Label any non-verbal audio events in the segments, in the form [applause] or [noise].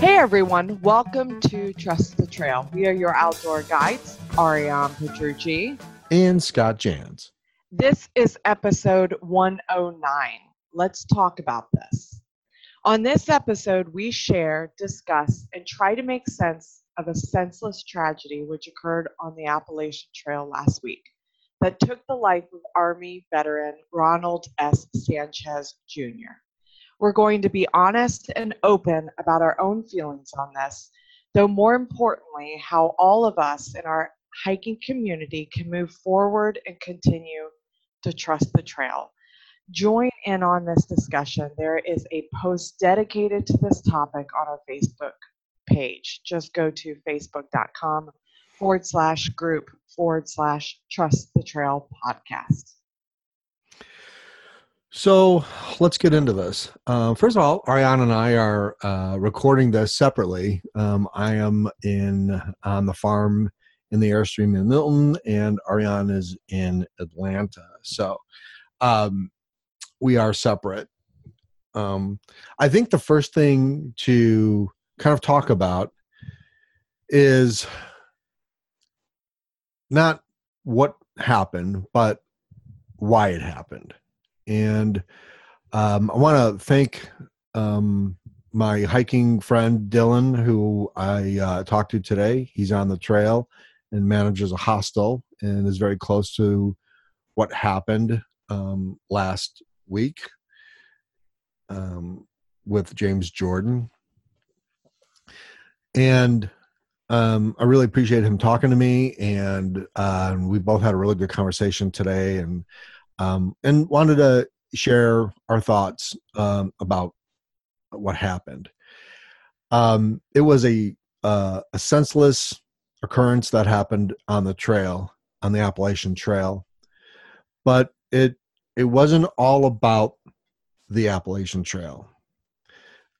Hey everyone, welcome to Trust the Trail. We are your outdoor guides, Ariane Petrucci and Scott Jans. This is episode 109. Let's talk about this. On this episode, we share, discuss, and try to make sense of a senseless tragedy which occurred on the Appalachian Trail last week that took the life of Army veteran Ronald S. Sanchez Jr. We're going to be honest and open about our own feelings on this, though more importantly, how all of us in our hiking community can move forward and continue to trust the trail. Join in on this discussion. There is a post dedicated to this topic on our Facebook page. Just go to facebook.com forward slash group forward slash trust the trail podcast. So let's get into this. Uh, first of all, Ariana and I are uh, recording this separately. Um, I am in on the farm in the Airstream in Milton, and Ariana is in Atlanta. So um, we are separate. Um, I think the first thing to kind of talk about is not what happened, but why it happened. And um, I want to thank um, my hiking friend Dylan, who I uh, talked to today. He's on the trail and manages a hostel and is very close to what happened um, last week um, with James Jordan. And um, I really appreciate him talking to me, and uh, we both had a really good conversation today. And um, and wanted to share our thoughts um, about what happened. Um, it was a uh, a senseless occurrence that happened on the trail, on the Appalachian Trail, but it it wasn't all about the Appalachian Trail.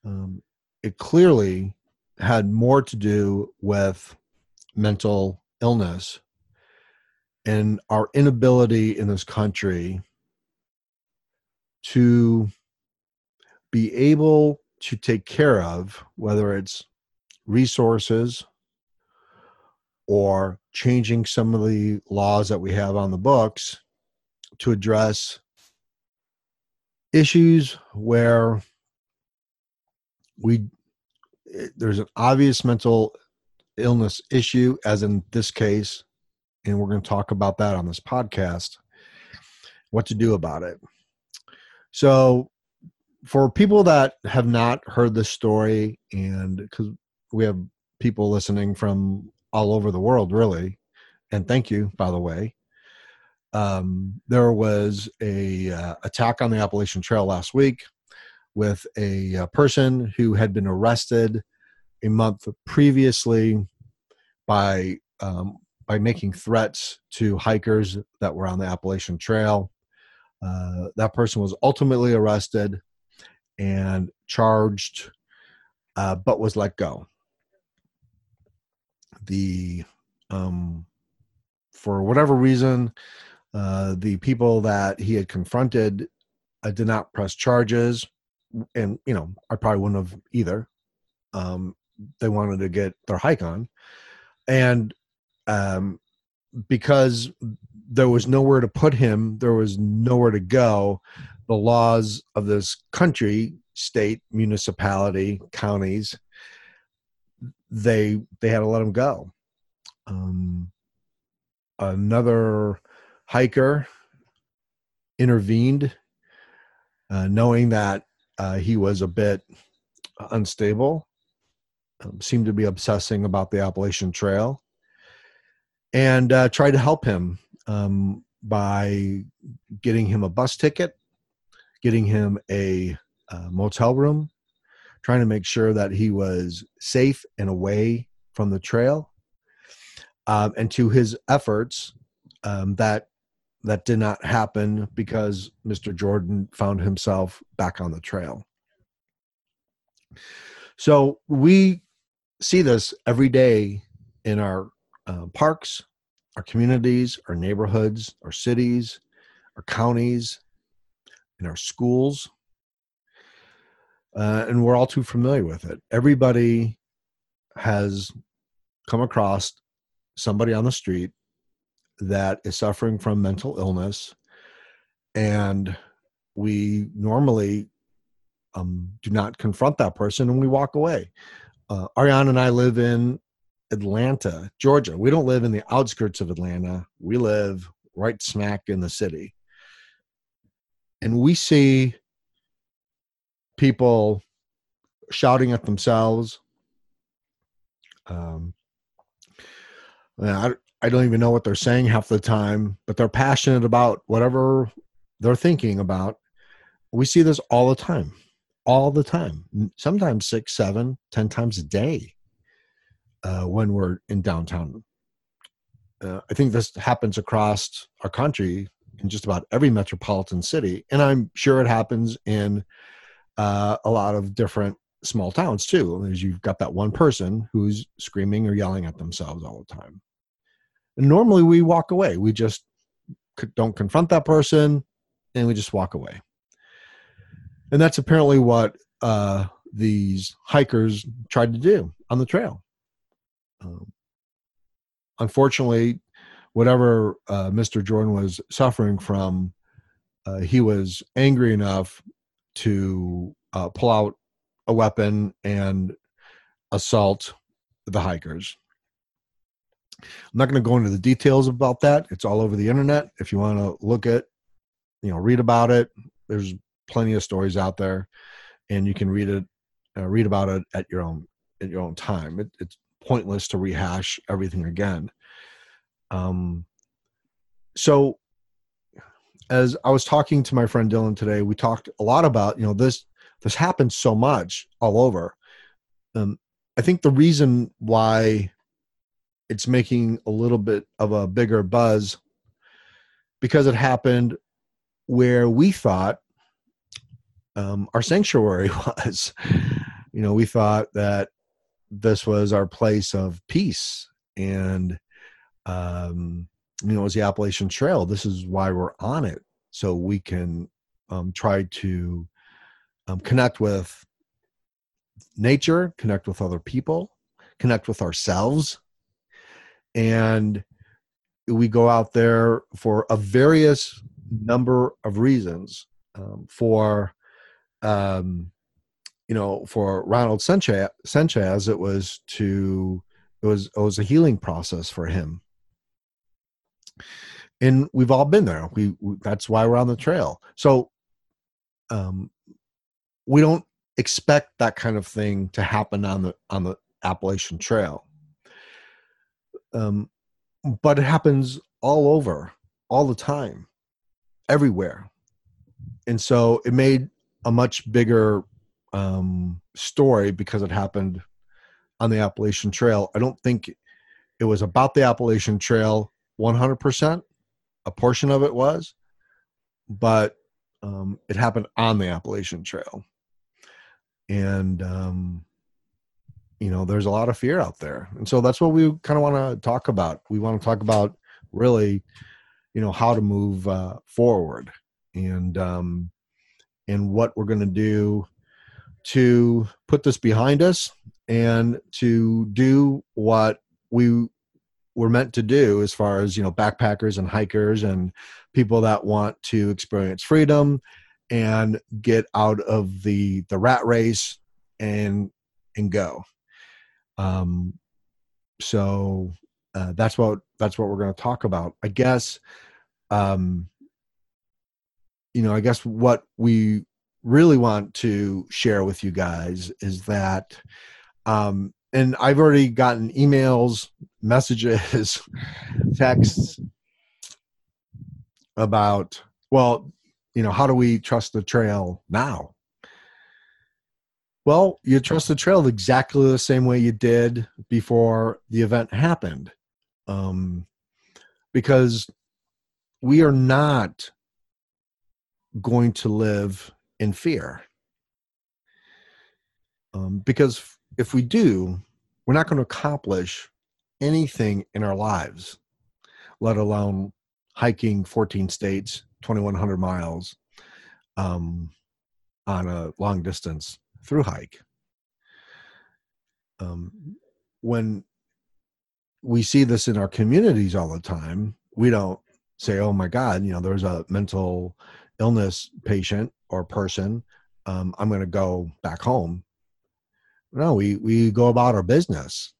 Um, it clearly had more to do with mental illness and our inability in this country to be able to take care of whether it's resources or changing some of the laws that we have on the books to address issues where we there's an obvious mental illness issue as in this case and we're going to talk about that on this podcast what to do about it. So for people that have not heard this story and because we have people listening from all over the world really and thank you by the way um, there was a uh, attack on the appalachian trail last week with a, a uh, person who had been arrested a month previously by um, by making threats to hikers that were on the Appalachian Trail. Uh, that person was ultimately arrested and charged, uh, but was let go. The um, for whatever reason, uh, the people that he had confronted uh, did not press charges, and you know I probably wouldn't have either. Um, they wanted to get their hike on, and um, because there was nowhere to put him, there was nowhere to go. The laws of this country, state, municipality, counties, they they had to let him go. Um, another hiker intervened, uh, knowing that uh, he was a bit unstable, um, seemed to be obsessing about the Appalachian Trail and uh, tried to help him um, by getting him a bus ticket, getting him a uh, motel room, trying to make sure that he was safe and away from the trail. Um, and to his efforts, um, that that did not happen because Mr. Jordan found himself back on the trail. So we see this every day in our uh, parks, our communities, our neighborhoods, our cities, our counties, and our schools. uh, and we're all too familiar with it. Everybody has come across somebody on the street that is suffering from mental illness, and we normally um, do not confront that person and we walk away. Uh, Ariane and I live in Atlanta, Georgia. We don't live in the outskirts of Atlanta. We live right smack in the city. And we see people shouting at themselves. Um, I, I don't even know what they're saying half the time, but they're passionate about whatever they're thinking about. We see this all the time, all the time, sometimes six, seven, ten times a day uh, when we're in downtown. Uh, I think this happens across our country in just about every metropolitan city, and I'm sure it happens in uh, a lot of different small towns too. As you've got that one person who's screaming or yelling at themselves all the time. And normally we walk away. We just don't confront that person, and we just walk away. And that's apparently what uh, these hikers tried to do on the trail. Um, unfortunately, whatever uh, Mr. Jordan was suffering from, uh, he was angry enough to uh, pull out a weapon and assault the hikers. I'm not going to go into the details about that. It's all over the internet. If you want to look at, you know, read about it, there's plenty of stories out there, and you can read it, uh, read about it at your own at your own time. It, it's pointless to rehash everything again. Um, so as I was talking to my friend Dylan today, we talked a lot about, you know, this this happens so much all over. Um, I think the reason why it's making a little bit of a bigger buzz because it happened where we thought um, our sanctuary [laughs] was. You know, we thought that this was our place of peace and um, you know, it was the Appalachian Trail. This is why we're on it, so we can um, try to um, connect with nature, connect with other people, connect with ourselves, and we go out there for a various number of reasons. Um, for um, you know, for Ronald Sanchez, it was to it was it was a healing process for him, and we've all been there. We, we that's why we're on the trail. So, um, we don't expect that kind of thing to happen on the on the Appalachian Trail. Um, but it happens all over, all the time, everywhere, and so it made a much bigger um, story because it happened on the Appalachian Trail. I don't think it was about the Appalachian Trail 100%. A portion of it was, but um, it happened on the Appalachian Trail. And, um, you know, there's a lot of fear out there. And so that's what we kind of want to talk about. We want to talk about really, you know, how to move uh, forward and, um, and what we're going to do to put this behind us and to do what we were meant to do as far as you know backpackers and hikers and people that want to experience freedom and get out of the the rat race and and go. Um so uh, that's what that's what we're going to talk about. I guess um you know i guess what we really want to share with you guys is that um and I've already gotten emails, messages, [laughs] texts about, well, you know, how do we trust the trail now? Well, you trust the trail exactly the same way you did before the event happened. Um, because we are not going to live in fear. Um, because if we do, we're not going to accomplish anything in our lives, let alone hiking 14 states, 2,100 miles um, on a long distance through hike. Um, when we see this in our communities all the time, we don't say, "Oh my God, you know, there's a mental illness patient or person. Um, I'm going to go back home." No, we we go about our business,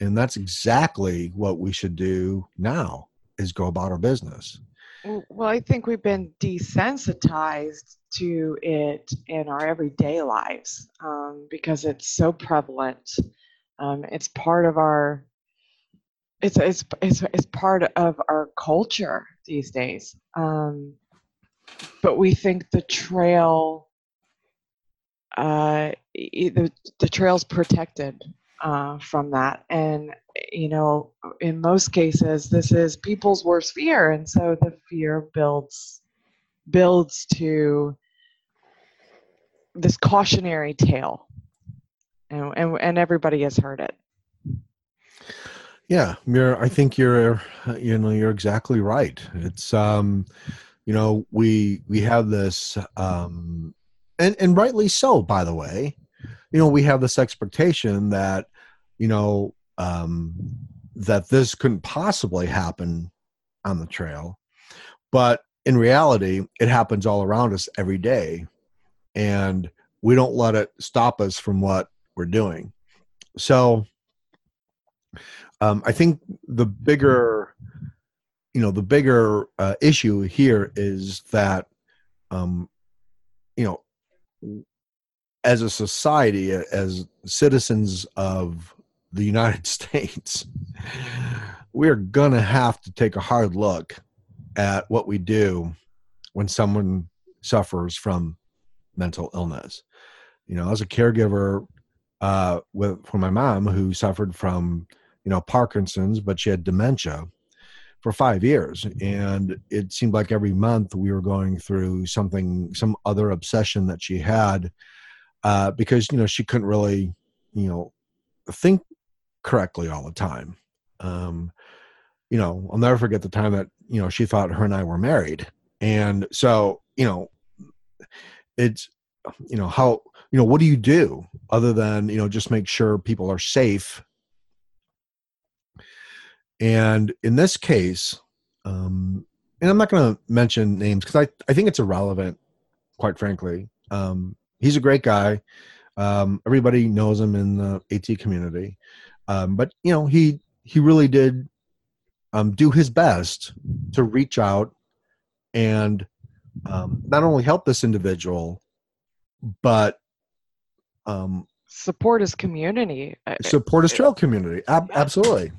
and that's exactly what we should do now: is go about our business. Well, I think we've been desensitized to it in our everyday lives um, because it's so prevalent. Um, it's part of our it's, it's it's it's part of our culture these days. Um, but we think the trail uh, the the trail's protected uh, from that, and you know, in most cases, this is people's worst fear, and so the fear builds builds to this cautionary tale, and and, and everybody has heard it. Yeah, you're. I think you're. You know, you're exactly right. It's um, you know, we we have this um, and and rightly so. By the way, you know, we have this expectation that you know um, that this couldn't possibly happen on the trail, but in reality, it happens all around us every day, and we don't let it stop us from what we're doing. So, um, I think the bigger, you know, the bigger uh, issue here is that, um, you know, as a society, as citizens of the United [laughs] States, we're to have to take a hard look at what we do when someone suffers from mental illness. You know, as a caregiver uh, with for my mom who suffered from you know Parkinson's, but she had dementia for five years, and it seemed like every month we were going through something, some other obsession that she had, uh, because you know she couldn't really, you know, think correctly all the time. Um, you know, I'll never forget the time that you know she thought her and I were married, and so you know, it's you know how you know what do you do other than you know just make sure people are safe and in this case um and i'm not going to mention names because i i think it's irrelevant quite frankly. Um he's a great guy. Um everybody knows him in the AT community. Um, but you know, he he really did um, do his best to reach out and um, not only help this individual, but um, support his community, support his trail community. Ab- absolutely.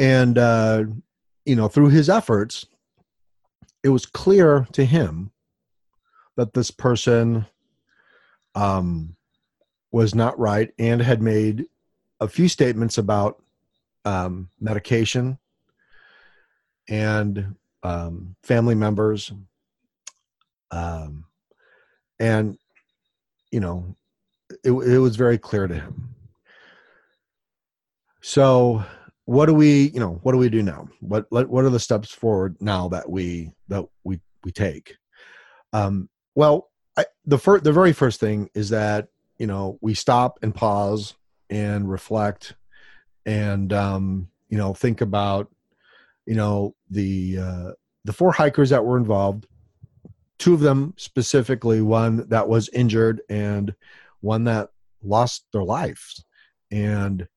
And uh, you know, through his efforts, it was clear to him that this person um, was not right and had made a few statements about um, medication and um, family members. Um, and you know it, it was very clear to him. So what do we you know what do we do now? What what are the steps forward now that we that we we take? Um well I, the first the very first thing is that you know we stop and pause and reflect and um, you know think about you know the uh, the four hikers that were involved two of them specifically one that was injured and one that lost their lives. And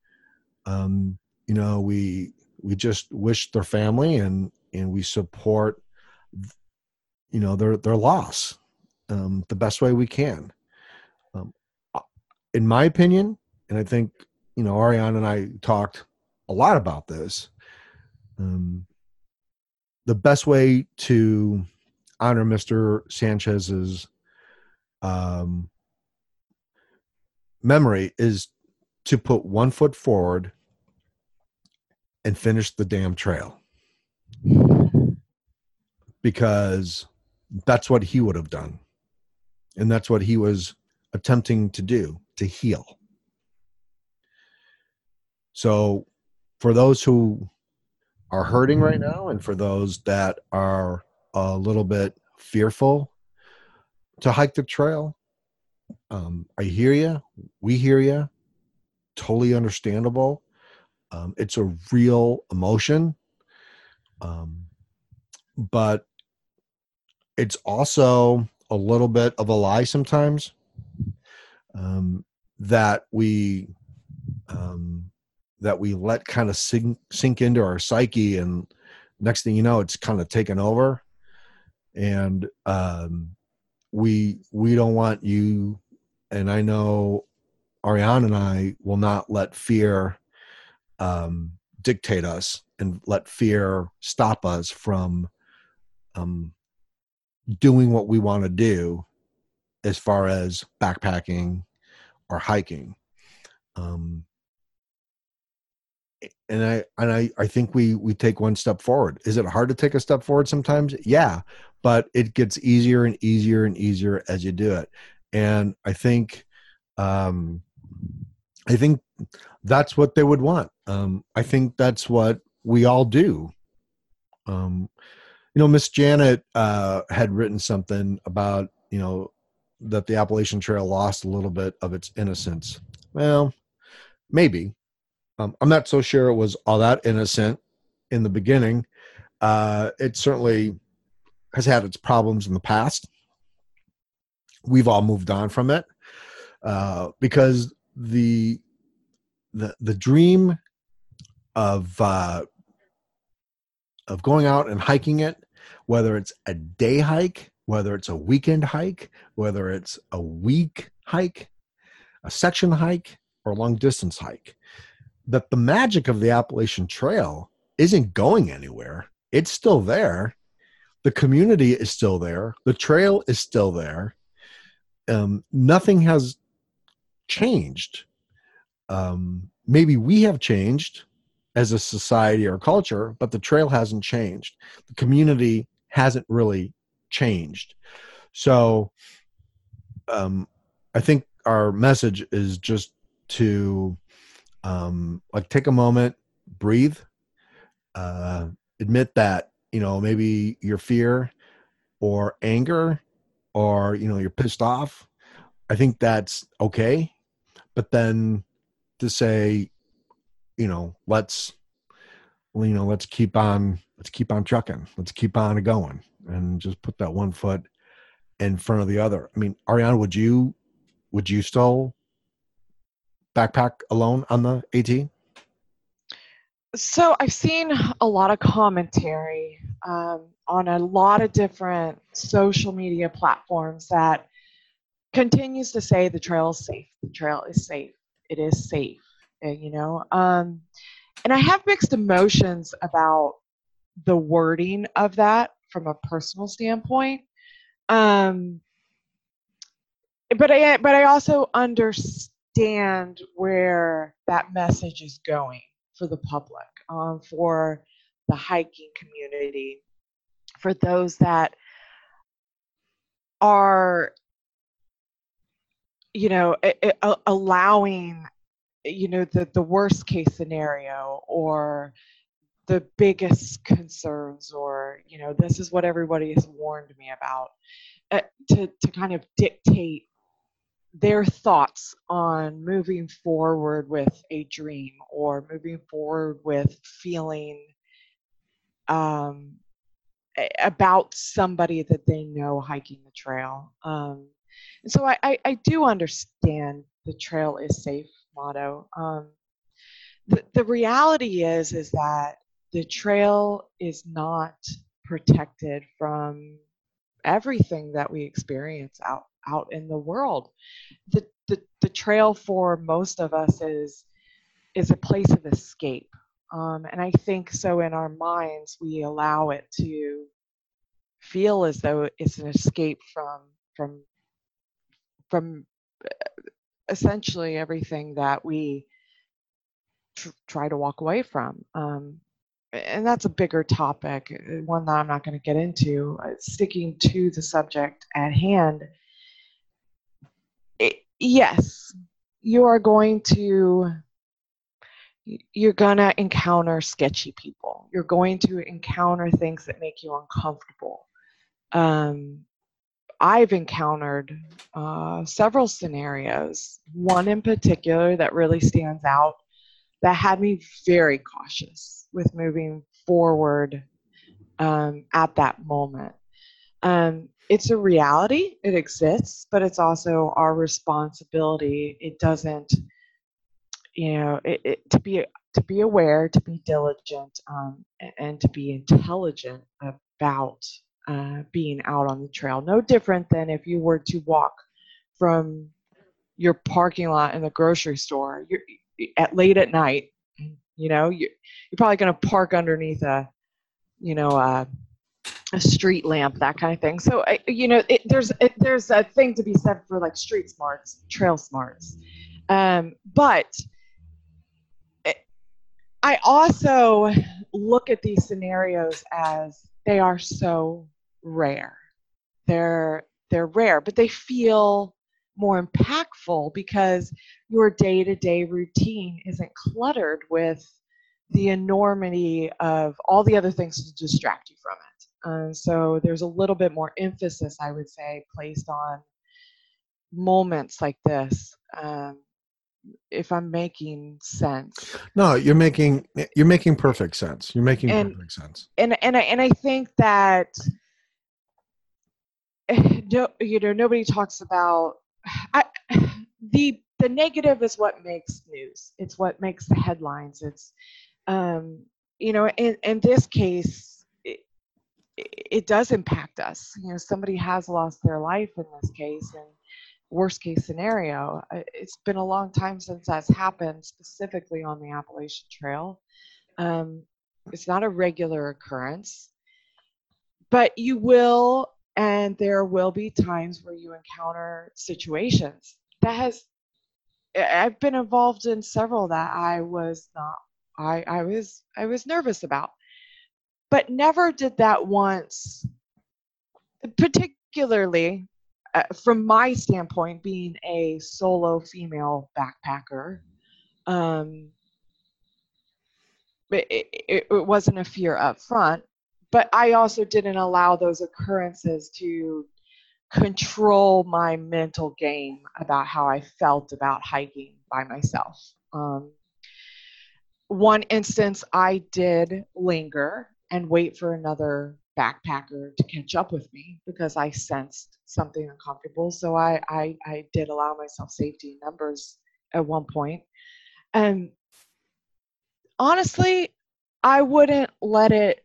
um, you know we we just wish their family and and we support you know their their loss um, the best way we can um, in my opinion and I think you know Ariane and I talked a lot about this. Um, the best way to honor Mr. Sanchez's um, memory is to put one foot forward and finish the damn trail because that's what he would have done and that's what he was attempting to do to heal so, for those who are hurting right now, and for those that are a little bit fearful to hike the trail, Um, I hear you. We hear you. Totally understandable. Um, it's a real emotion. Um, but it's also a little bit of a lie sometimes um, that we um, that we let kind of sink, sink into our psyche and next thing you know it's kind of taken over and um, we we don't want you and i know ariane and i will not let fear um, dictate us and let fear stop us from um, doing what we want to do as far as backpacking or hiking um, and I and I I think we we take one step forward. Is it hard to take a step forward sometimes? Yeah, but it gets easier and easier and easier as you do it. And I think um I think that's what they would want. Um I think that's what we all do. Um you know, Miss Janet uh had written something about, you know, that the Appalachian Trail lost a little bit of its innocence. Well, maybe um, I'm not so sure it was all that innocent in the beginning. Uh, it certainly has had its problems in the past. We've all moved on from it uh, because the the the dream of uh, of going out and hiking it, whether it's a day hike, whether it's a weekend hike, whether it's a week hike, a section hike, or a long distance hike, that the magic of the Appalachian Trail isn't going anywhere. It's still there. The community is still there. The trail is still there. Um, nothing has changed. Um, maybe we have changed as a society or culture, but the trail hasn't changed. The community hasn't really changed. So um, I think our message is just to um, like take a moment, breathe, uh, admit that you know maybe your fear or anger or you know you're pissed off. I think that's okay, but then to say, you know, let's you know let's keep on let's keep on trucking, let's keep on going, and just put that one foot in front of the other. I mean, Ariane, would you would you still backpack alone on the AT? So I've seen a lot of commentary um, on a lot of different social media platforms that continues to say the trail is safe. The trail is safe. It is safe. Eh, you know, um, and I have mixed emotions about the wording of that from a personal standpoint. Um, but I but I also understand where that message is going for the public, um, for the hiking community, for those that are, you know, allowing, you know, the, the worst case scenario or the biggest concerns or, you know, this is what everybody has warned me about. Uh, to, to kind of dictate their thoughts on moving forward with a dream or moving forward with feeling um, about somebody that they know hiking the trail. Um, and so I, I, I, do understand the trail is safe motto. Um, the, the reality is is that the trail is not protected from everything that we experience out out in the world. The, the, the trail for most of us is, is a place of escape. Um, and I think so in our minds, we allow it to feel as though it's an escape from, from, from uh, essentially everything that we tr- try to walk away from. Um, and that's a bigger topic, uh, one that I'm not going to get into. Uh, sticking to the subject at hand, yes, you are going to you're going to encounter sketchy people. You're going to encounter things that make you uncomfortable. Um, I've encountered uh, several scenarios. One in particular that really stands out that had me very cautious with moving forward um, at that moment. Um, it's a reality, it exists, but it's also our responsibility. It doesn't, you know, it, it, to be to be aware, to be diligent, um, and to be intelligent about uh, being out on the trail. No different than if you were to walk from your parking lot in the grocery store you're, at late at night. You know, you're, you're probably going to park underneath a, you know, a, a street lamp, that kind of thing. So, you know, it, there's it, there's a thing to be said for like street smarts, trail smarts. Um, but I also look at these scenarios as they are so rare. They're they're rare, but they feel more impactful because your day-to-day routine isn't cluttered with the enormity of all the other things to distract you from it. Um, so there's a little bit more emphasis, I would say, placed on moments like this. Um, if I'm making sense. No, you're making you're making perfect sense. You're making and, perfect sense. And and I and I think that [laughs] no, you know, nobody talks about [sighs] I, [sighs] the the negative is what makes news. It's what makes the headlines. It's um, you know, in in this case, it, it does impact us. You know, somebody has lost their life in this case, and worst case scenario, uh, it's been a long time since that's happened, specifically on the Appalachian Trail. Um, it's not a regular occurrence, but you will and there will be times where you encounter situations that has i've been involved in several that i was not i i was i was nervous about. But never did that once particularly uh, from my standpoint being a solo female backpacker um it, it, it wasn't a fear up front but I also didn't allow those occurrences to control my mental game about how I felt about hiking by myself. Um, one instance, I did linger and wait for another backpacker to catch up with me because I sensed something uncomfortable. So I, I, I did allow myself safety numbers at one point. And honestly, I wouldn't let it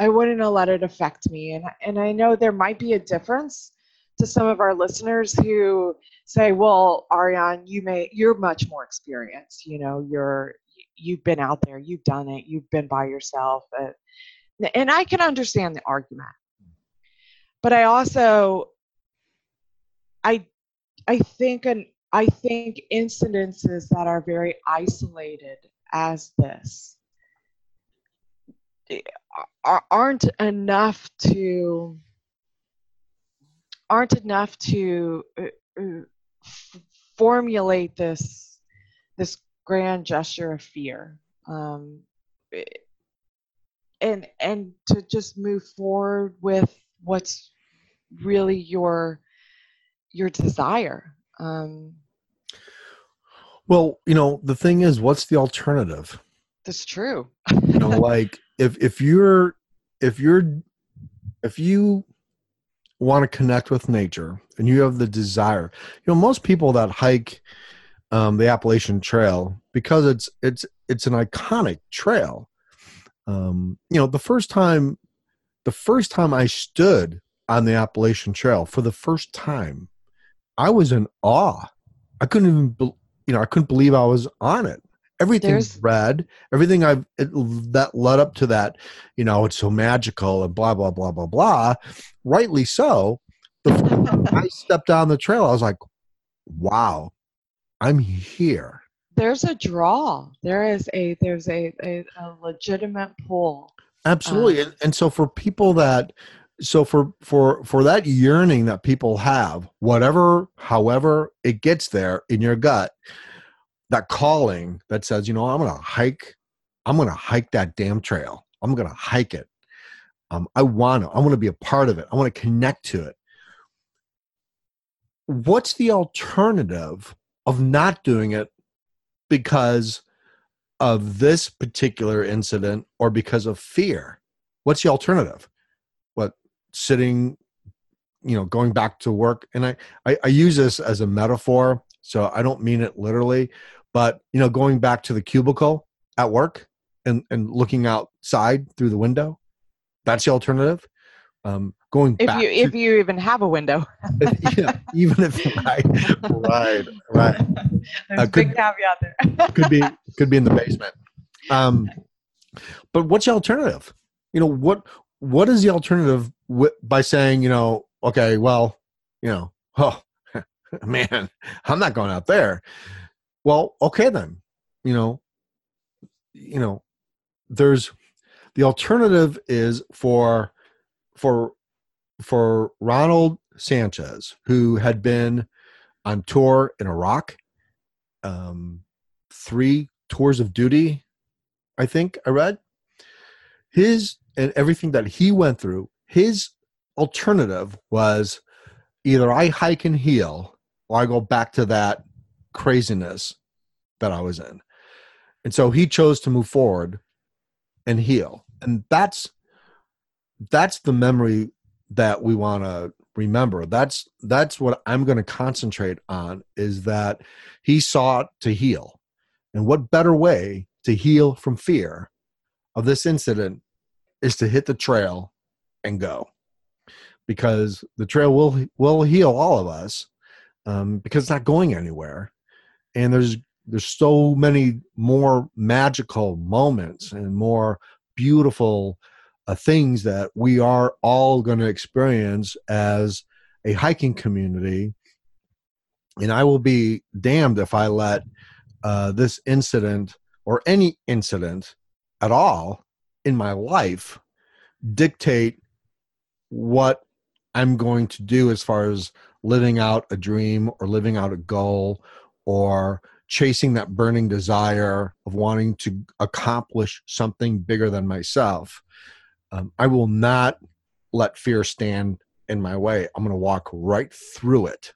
I wouldn't have let it affect me. And and I know there might be a difference to some of our listeners who say, "Well, Ariane, you may you're much more experienced. You know, you're you've been out there, you've done it, you've been by yourself." And I can understand the argument, but I also I I think an I think incidences that are very isolated as this aren't enough to aren't enough to uh, uh, formulate this this grand gesture of fear. Um, and and to just move forward with what's really your your desire. Um, well you know the thing is what's the alternative? That's true. You know like if if you're if you're if you want to connect with nature and you have the desire you know most people that hike um, the appalachian trail because it's it's it's an iconic trail um, you know the first time the first time i stood on the appalachian trail for the first time i was in awe. I couldn't even be, you know i couldn't believe i was on it everything's There's, red. Everything i've it, that led up to that you know it's so magical and blah blah blah blah blah. Rightly so. The [laughs] i stepped on the trail i was like wow i'm here. There's a draw. There is a there's a a, a legitimate pull. Absolutely. Um, and, and so for people that so for for for that yearning that people have whatever however it gets there in your gut that calling that says, you know, I'm going to hike, I'm going to hike that damn trail. I'm going to hike it. Um, I want to, I want to be a part of it. I want to connect to it. what's the alternative of not doing it because of this particular incident or because of fear? What's the alternative? What sitting, you know, going back to work? And I, I, I use this as a metaphor, so I don't mean it literally, but you know, going back to the cubicle at work and, and looking outside through the window, that's the alternative. Um, going if back you to- if you even have a window. [laughs] yeah, even if right, right, right. [laughs] There's Uh, a big could- caveat there. [laughs] could be could be in the basement. Um, but what's the alternative? You know what what is the alternative wi- by saying you know okay well you know oh man I'm not going out there. Well okay then. You know you know there's the alternative is for for for Ronald Sanchez who had been on tour in Iraq um three tours of duty i think i read. His and everything that he went through his alternative was either i hike and heal or i go back to that craziness that i was in. And so he chose to move forward and heal. And that's that's the memory that we want to remember. That's that's what i'm going to concentrate on is that he sought to heal. And what better way to heal from fear of this incident is to hit the trail and go. Because the trail will will heal all of us um, because it's not going anywhere and there's there's so many more magical moments and more beautiful uh, things that we are all going to experience as a hiking community. And i will be damned if i let uh, this incident or any incident at all in my life dictate what I'm going to do as far as living out a dream or living out a goal or chasing that burning desire of wanting to accomplish something bigger than myself. Um, I will not let fear stand in my way. I'm going to walk right through it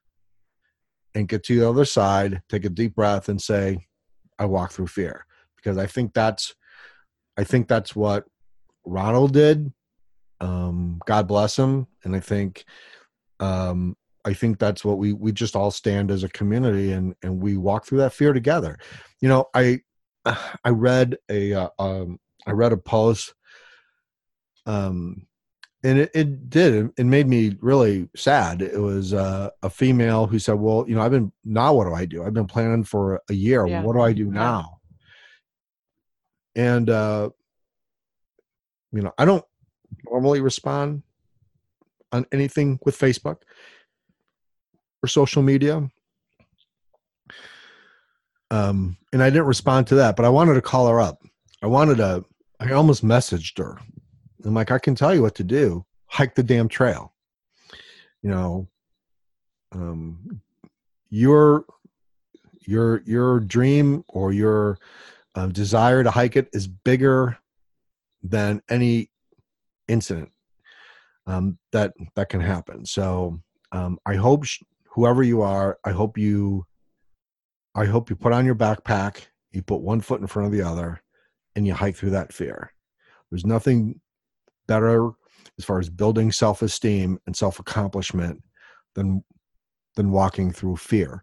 and get to the other side, take a deep breath, and say, I walk through fear. Because I think that's I think that's what Ronald did. Um, God bless him. And I think um I think that's what we we just all stand as a community and and we walk through that fear together. You know, I [sighs] I read a uh, um I read a post um and it, it did it made me really sad. It was uh, a female who said well you know i've been now what do i do? I've been planning for a year. Yeah. what do i do now? And uh you know i don't normally respond on anything with facebook social media. Um and i didn't respond to that but i wanted to call her up. I wanted to i almost messaged her. I'm like i can tell you what to do. Hike the damn trail. You know um your your your dream or your um, desire to hike it is bigger than any incident um, that that can happen. So um, I hope whoever you are, I hope you, I hope you put on your backpack, you put one foot in front of the other, and you hike through that fear. There's nothing better as far as building self-esteem and self-accomplishment than than walking through fear.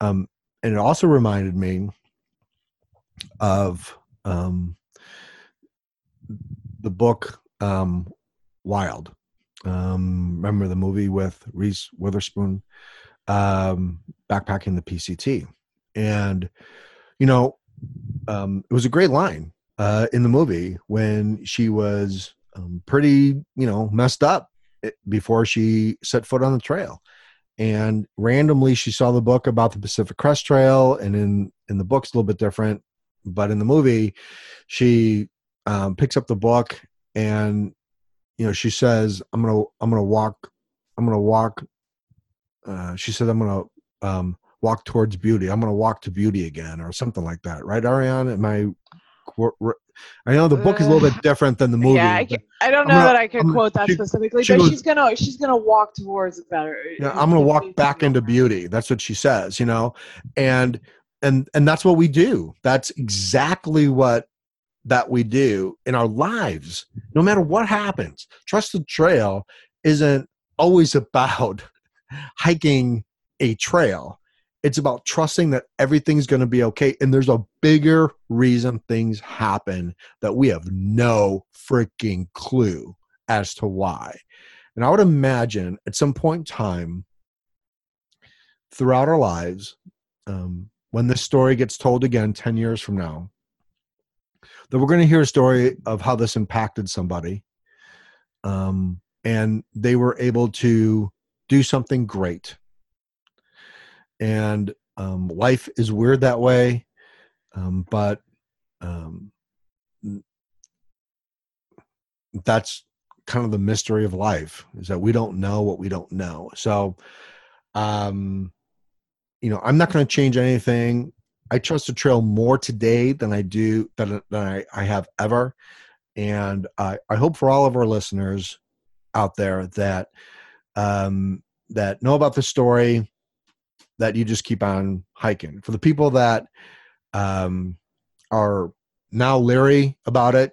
Um, and it also reminded me of um, the book um, Wild. Um, remember the movie with Reese Witherspoon um, backpacking the PCT, and you know um, it was a great line uh, in the movie when she was um, pretty you know messed up eh, before she set foot on the trail and randomly she saw the book about the Pacific Crest Trail, and in in the book's a little bit different, but in the movie, she um, picks up the book and you know she says, "I'm gonna I'm gonna walk I'm gonna walk." Uh, she said, "I'm gonna um, walk towards beauty. I'm gonna walk to beauty again," or something like that, right, Ariane? Am I I know the book is a little bit different than the movie. Yeah, I, but- ca- I don't know gonna- that I can I'm- quote that she- specifically, she but goes- she's gonna she's gonna walk towards better. Yeah, I'm gonna walk back into beauty. That's what she says, you know, and and and that's what we do. That's exactly what that we do in our lives. No matter what happens, trust the trail isn't always [laughs] about hiking a trail. It's about trusting that everything's going to be okay. And there's a bigger reason things happen that we have no freaking clue as to why. And I would imagine at some point in time throughout our lives, um, when this story gets told again 10 years from now, that we're going to hear a story of how this impacted somebody. Um, and they were able to do something great. And um, life is weird that way. Um, but um, that's kind of the mystery of life is that we don't know what we don't know. So, um, you know, I'm not going to change anything. I trust the trail more today than I do than, than I, I have ever. And I, I hope for all of our listeners out there that um, that know about the story, that you just keep on hiking. For the people that um, are now leery about it,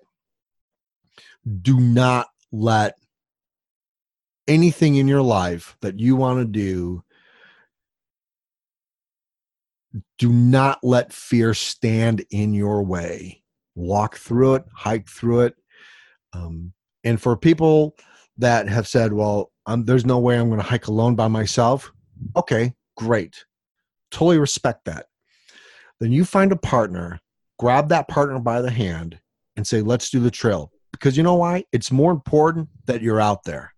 do not let anything in your life that you want to do do not let fear stand in your way walk through it hike through it um, and for people that have said well um, there's no way i'm going to hike alone by myself. Okay great. Totally respect that. Then you find a partner grab that partner by the hand and say let's do the trail. Because you know why? It's more important that you're out there.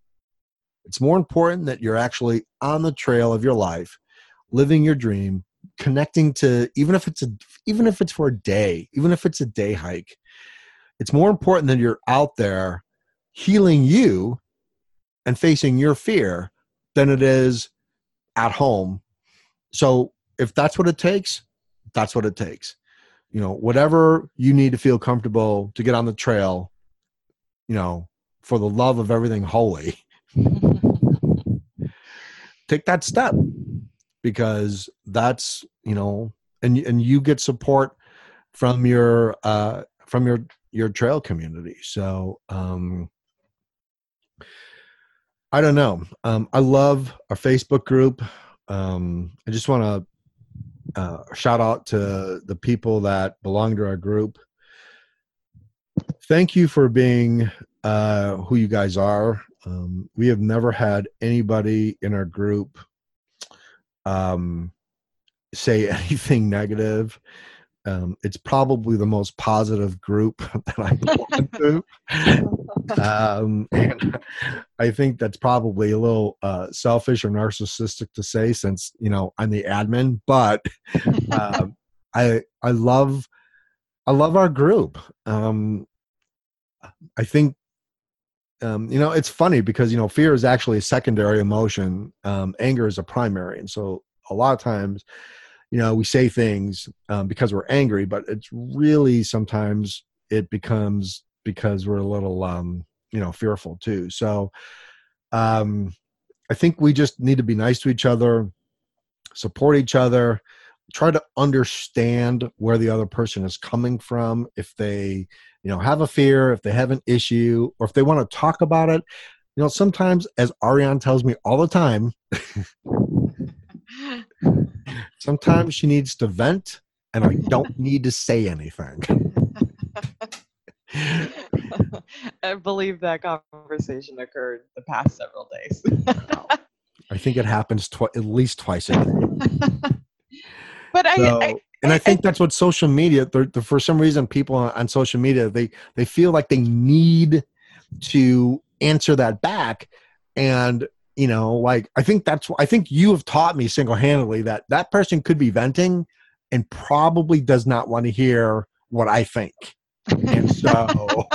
It's more important that you're actually on the trail of your life living your dream connecting to even if it's a even if it's for a day even if it's a day hike. It's more important that you're out there healing you and facing your fear than it is at home. So if that's what it takes that's what it takes. You know whatever you need to feel comfortable to get on the trail you know for the love of everything holy [laughs] take that step because that's you know and and you get support from your uh from your your trail community. So um i don't know um i love our facebook group um i just want to uh shout out to the people that belong to our group thank you for being uh who you guys are um we have never had anybody in our group um, say [laughs] anything negative. Um, it's probably the most positive group [laughs] that I belong to. [laughs] Um, [laughs] and [laughs] I think that's probably a little uh, selfish or narcissistic to say since, you know, I'm the admin, but [laughs] um, I, I love, I love our group. Um, I think um, you know it's funny because you know fear is actually a secondary emotion um, anger is a primary and so a lot of times you know we say things um, because we're angry but it's really sometimes it becomes because we're a little um, you know fearful too. So um, i think we just need to be nice to each other support each other try to understand where the other person is coming from. If they you know have a fear if they have an issue or if they want to talk about it. You know sometimes as ariane tells me all the time [laughs] sometimes she needs to vent and i don't need to say anything [laughs] [laughs] I believe that conversation occurred the past several days. i think it [laughs] happens twi- at least twice a day [laughs] but I, So- I and I- I think that's what social media. they're- they're- for some reason, people on, on social media they they feel like they need to answer that back, and you know, like I think that's I think you have taught me single handedly that that person could be venting and probably does not want to hear what I think, and so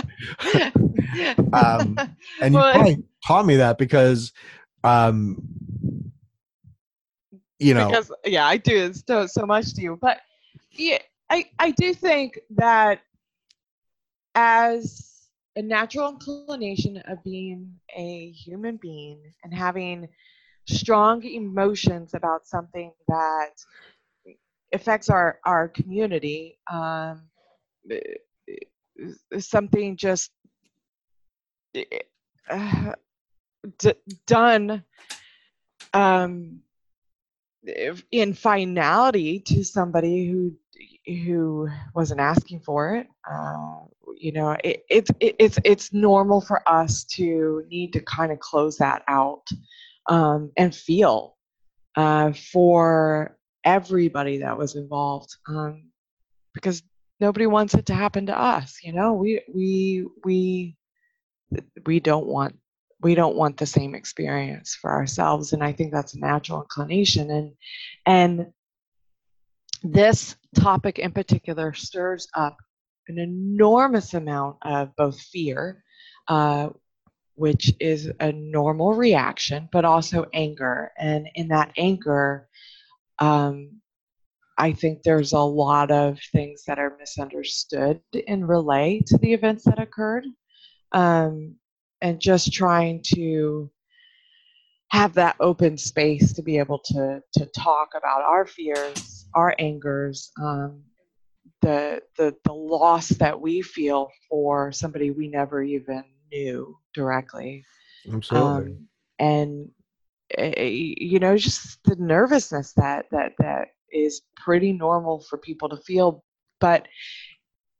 [laughs] um, and you Well, probably taught me that because, um, you know, because yeah i do so so much to you but yeah i i do think that as a natural inclination of being a human being and having strong emotions about something that affects our our community um, something just uh, d- done um, in finality to somebody who who wasn't asking for it. Uh, you know, it, it, it, it's it's normal for us to need to kind of close that out um, and feel uh, for everybody that was involved um, because nobody wants it to happen to us. You know, we we we we don't want we don't want the same experience for ourselves and i think that's a natural inclination and and this topic in particular stirs up an enormous amount of both fear uh, which is a normal reaction but also anger and in that anger um, i think there's a lot of things that are misunderstood in relay to the events that occurred um, and just trying to have that open space to be able to to talk about our fears, our angers, um, the the the loss that we feel for somebody we never even knew directly. Absolutely. Um, and uh, you know, just the nervousness that that that is pretty normal for people to feel, but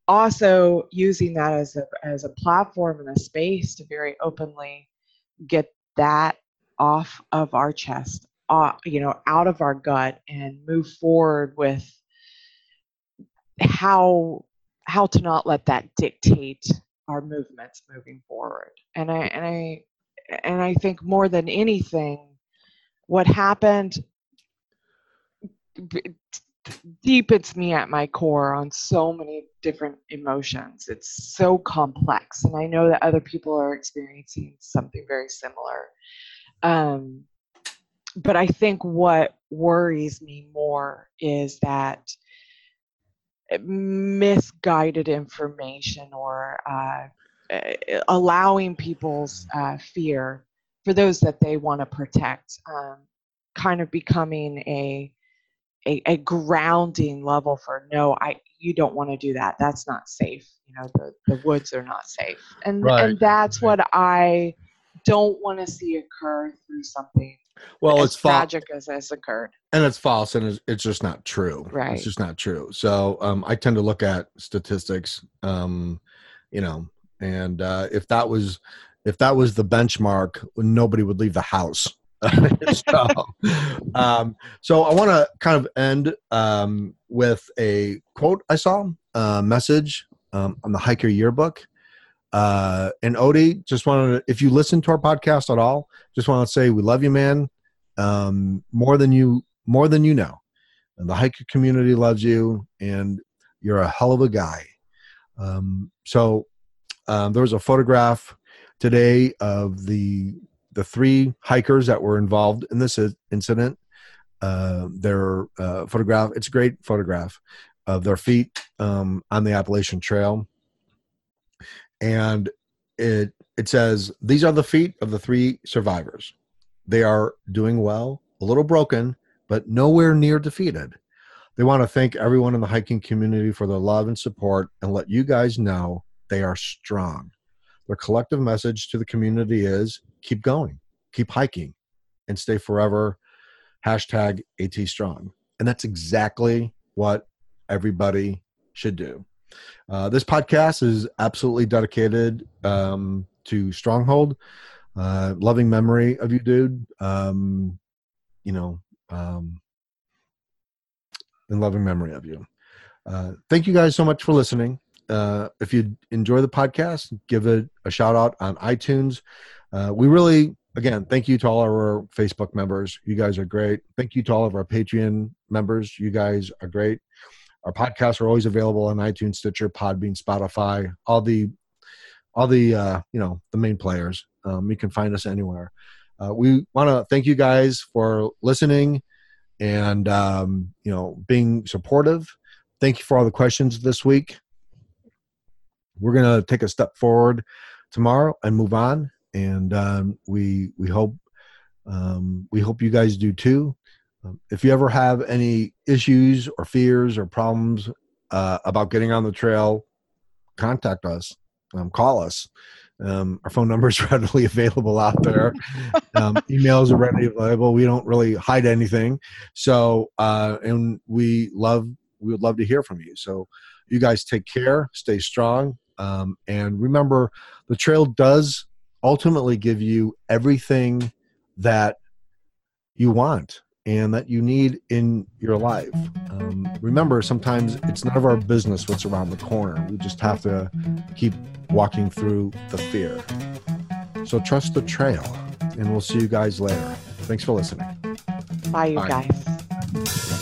also using that as a as a platform and a space to very openly get that off of our chest, uh, you know, out of our gut, and move forward with how how to not let that dictate our movements moving forward. And I and I and I think more than anything, what happened deepens me at my core on so many different emotions. It's so complex, and I know that other people are experiencing something very similar. Um, but I think what worries me more is that misguided information or uh, allowing people's uh, fear for those that they want to protect um, kind of becoming a a, a grounding level for no i you don't want to do that that's not safe you know the, the woods are not safe and Right. and that's what i don't want to see occur through something well, as it's false, tragic as has occurred and it's false, and it's, it's just not true. Right. It's just not true. So um, I tend to look at statistics, um, you know, and uh, if that was if that was the benchmark, nobody would leave the house. [laughs] so, um, so I want to kind of end um, with a quote I saw, a message um, on the Hiker Yearbook. Uh, and Odie, just wanted to, if you listen to our podcast at all, just want to say we love you, man. Um, more than you, more than you know. And the hiker community loves you, and you're a hell of a guy. Um, so um, there was a photograph today of the the three hikers that were involved in this incident. Uh, their uh, photograph, it's a great photograph of their feet um, on the Appalachian Trail, and it it says these are the feet of the three survivors. They are doing well, a little broken, but nowhere near defeated. They want to thank everyone in the hiking community for their love and support and let you guys know they are strong. Their collective message to the community is keep going, keep hiking, and stay forever. Hashtag AT strong. And that's exactly what everybody should do. Uh, this podcast is absolutely dedicated um, to Stronghold. Uh, loving memory of you, dude. Um, you know, um, in loving memory of you. Uh, thank you guys so much for listening. Uh, if you enjoy the podcast, give it a shout out on iTunes. Uh, we really, again, thank you to all our Facebook members. You guys are great. Thank you to all of our Patreon members. You guys are great. Our podcasts are always available on iTunes, Stitcher, Podbean, Spotify, all the, all the, uh, you know, the main players. Um, you can find us anywhere. Uh, we want to thank you guys for listening and um, you know being supportive. Thank you for all the questions this week. we're to take a step forward tomorrow and move on. And um, we we hope um, we hope you guys do too. Um, if you ever have any issues or fears or problems uh, about getting on the trail, contact us. Um, call us. Um, our phone number is [laughs] readily available out there. Um, [laughs] emails are readily available. We don't really hide anything. So, uh, and we love, we would love to hear from you. So, you guys take care, stay strong, um, and remember the trail does ultimately give you everything that you want and that you need in your life. Um, remember, sometimes it's none of our business what's around the corner. We just have to keep walking through the fear. So trust the trail, and we'll see you guys later. Thanks for listening. Bye, you Bye. guys.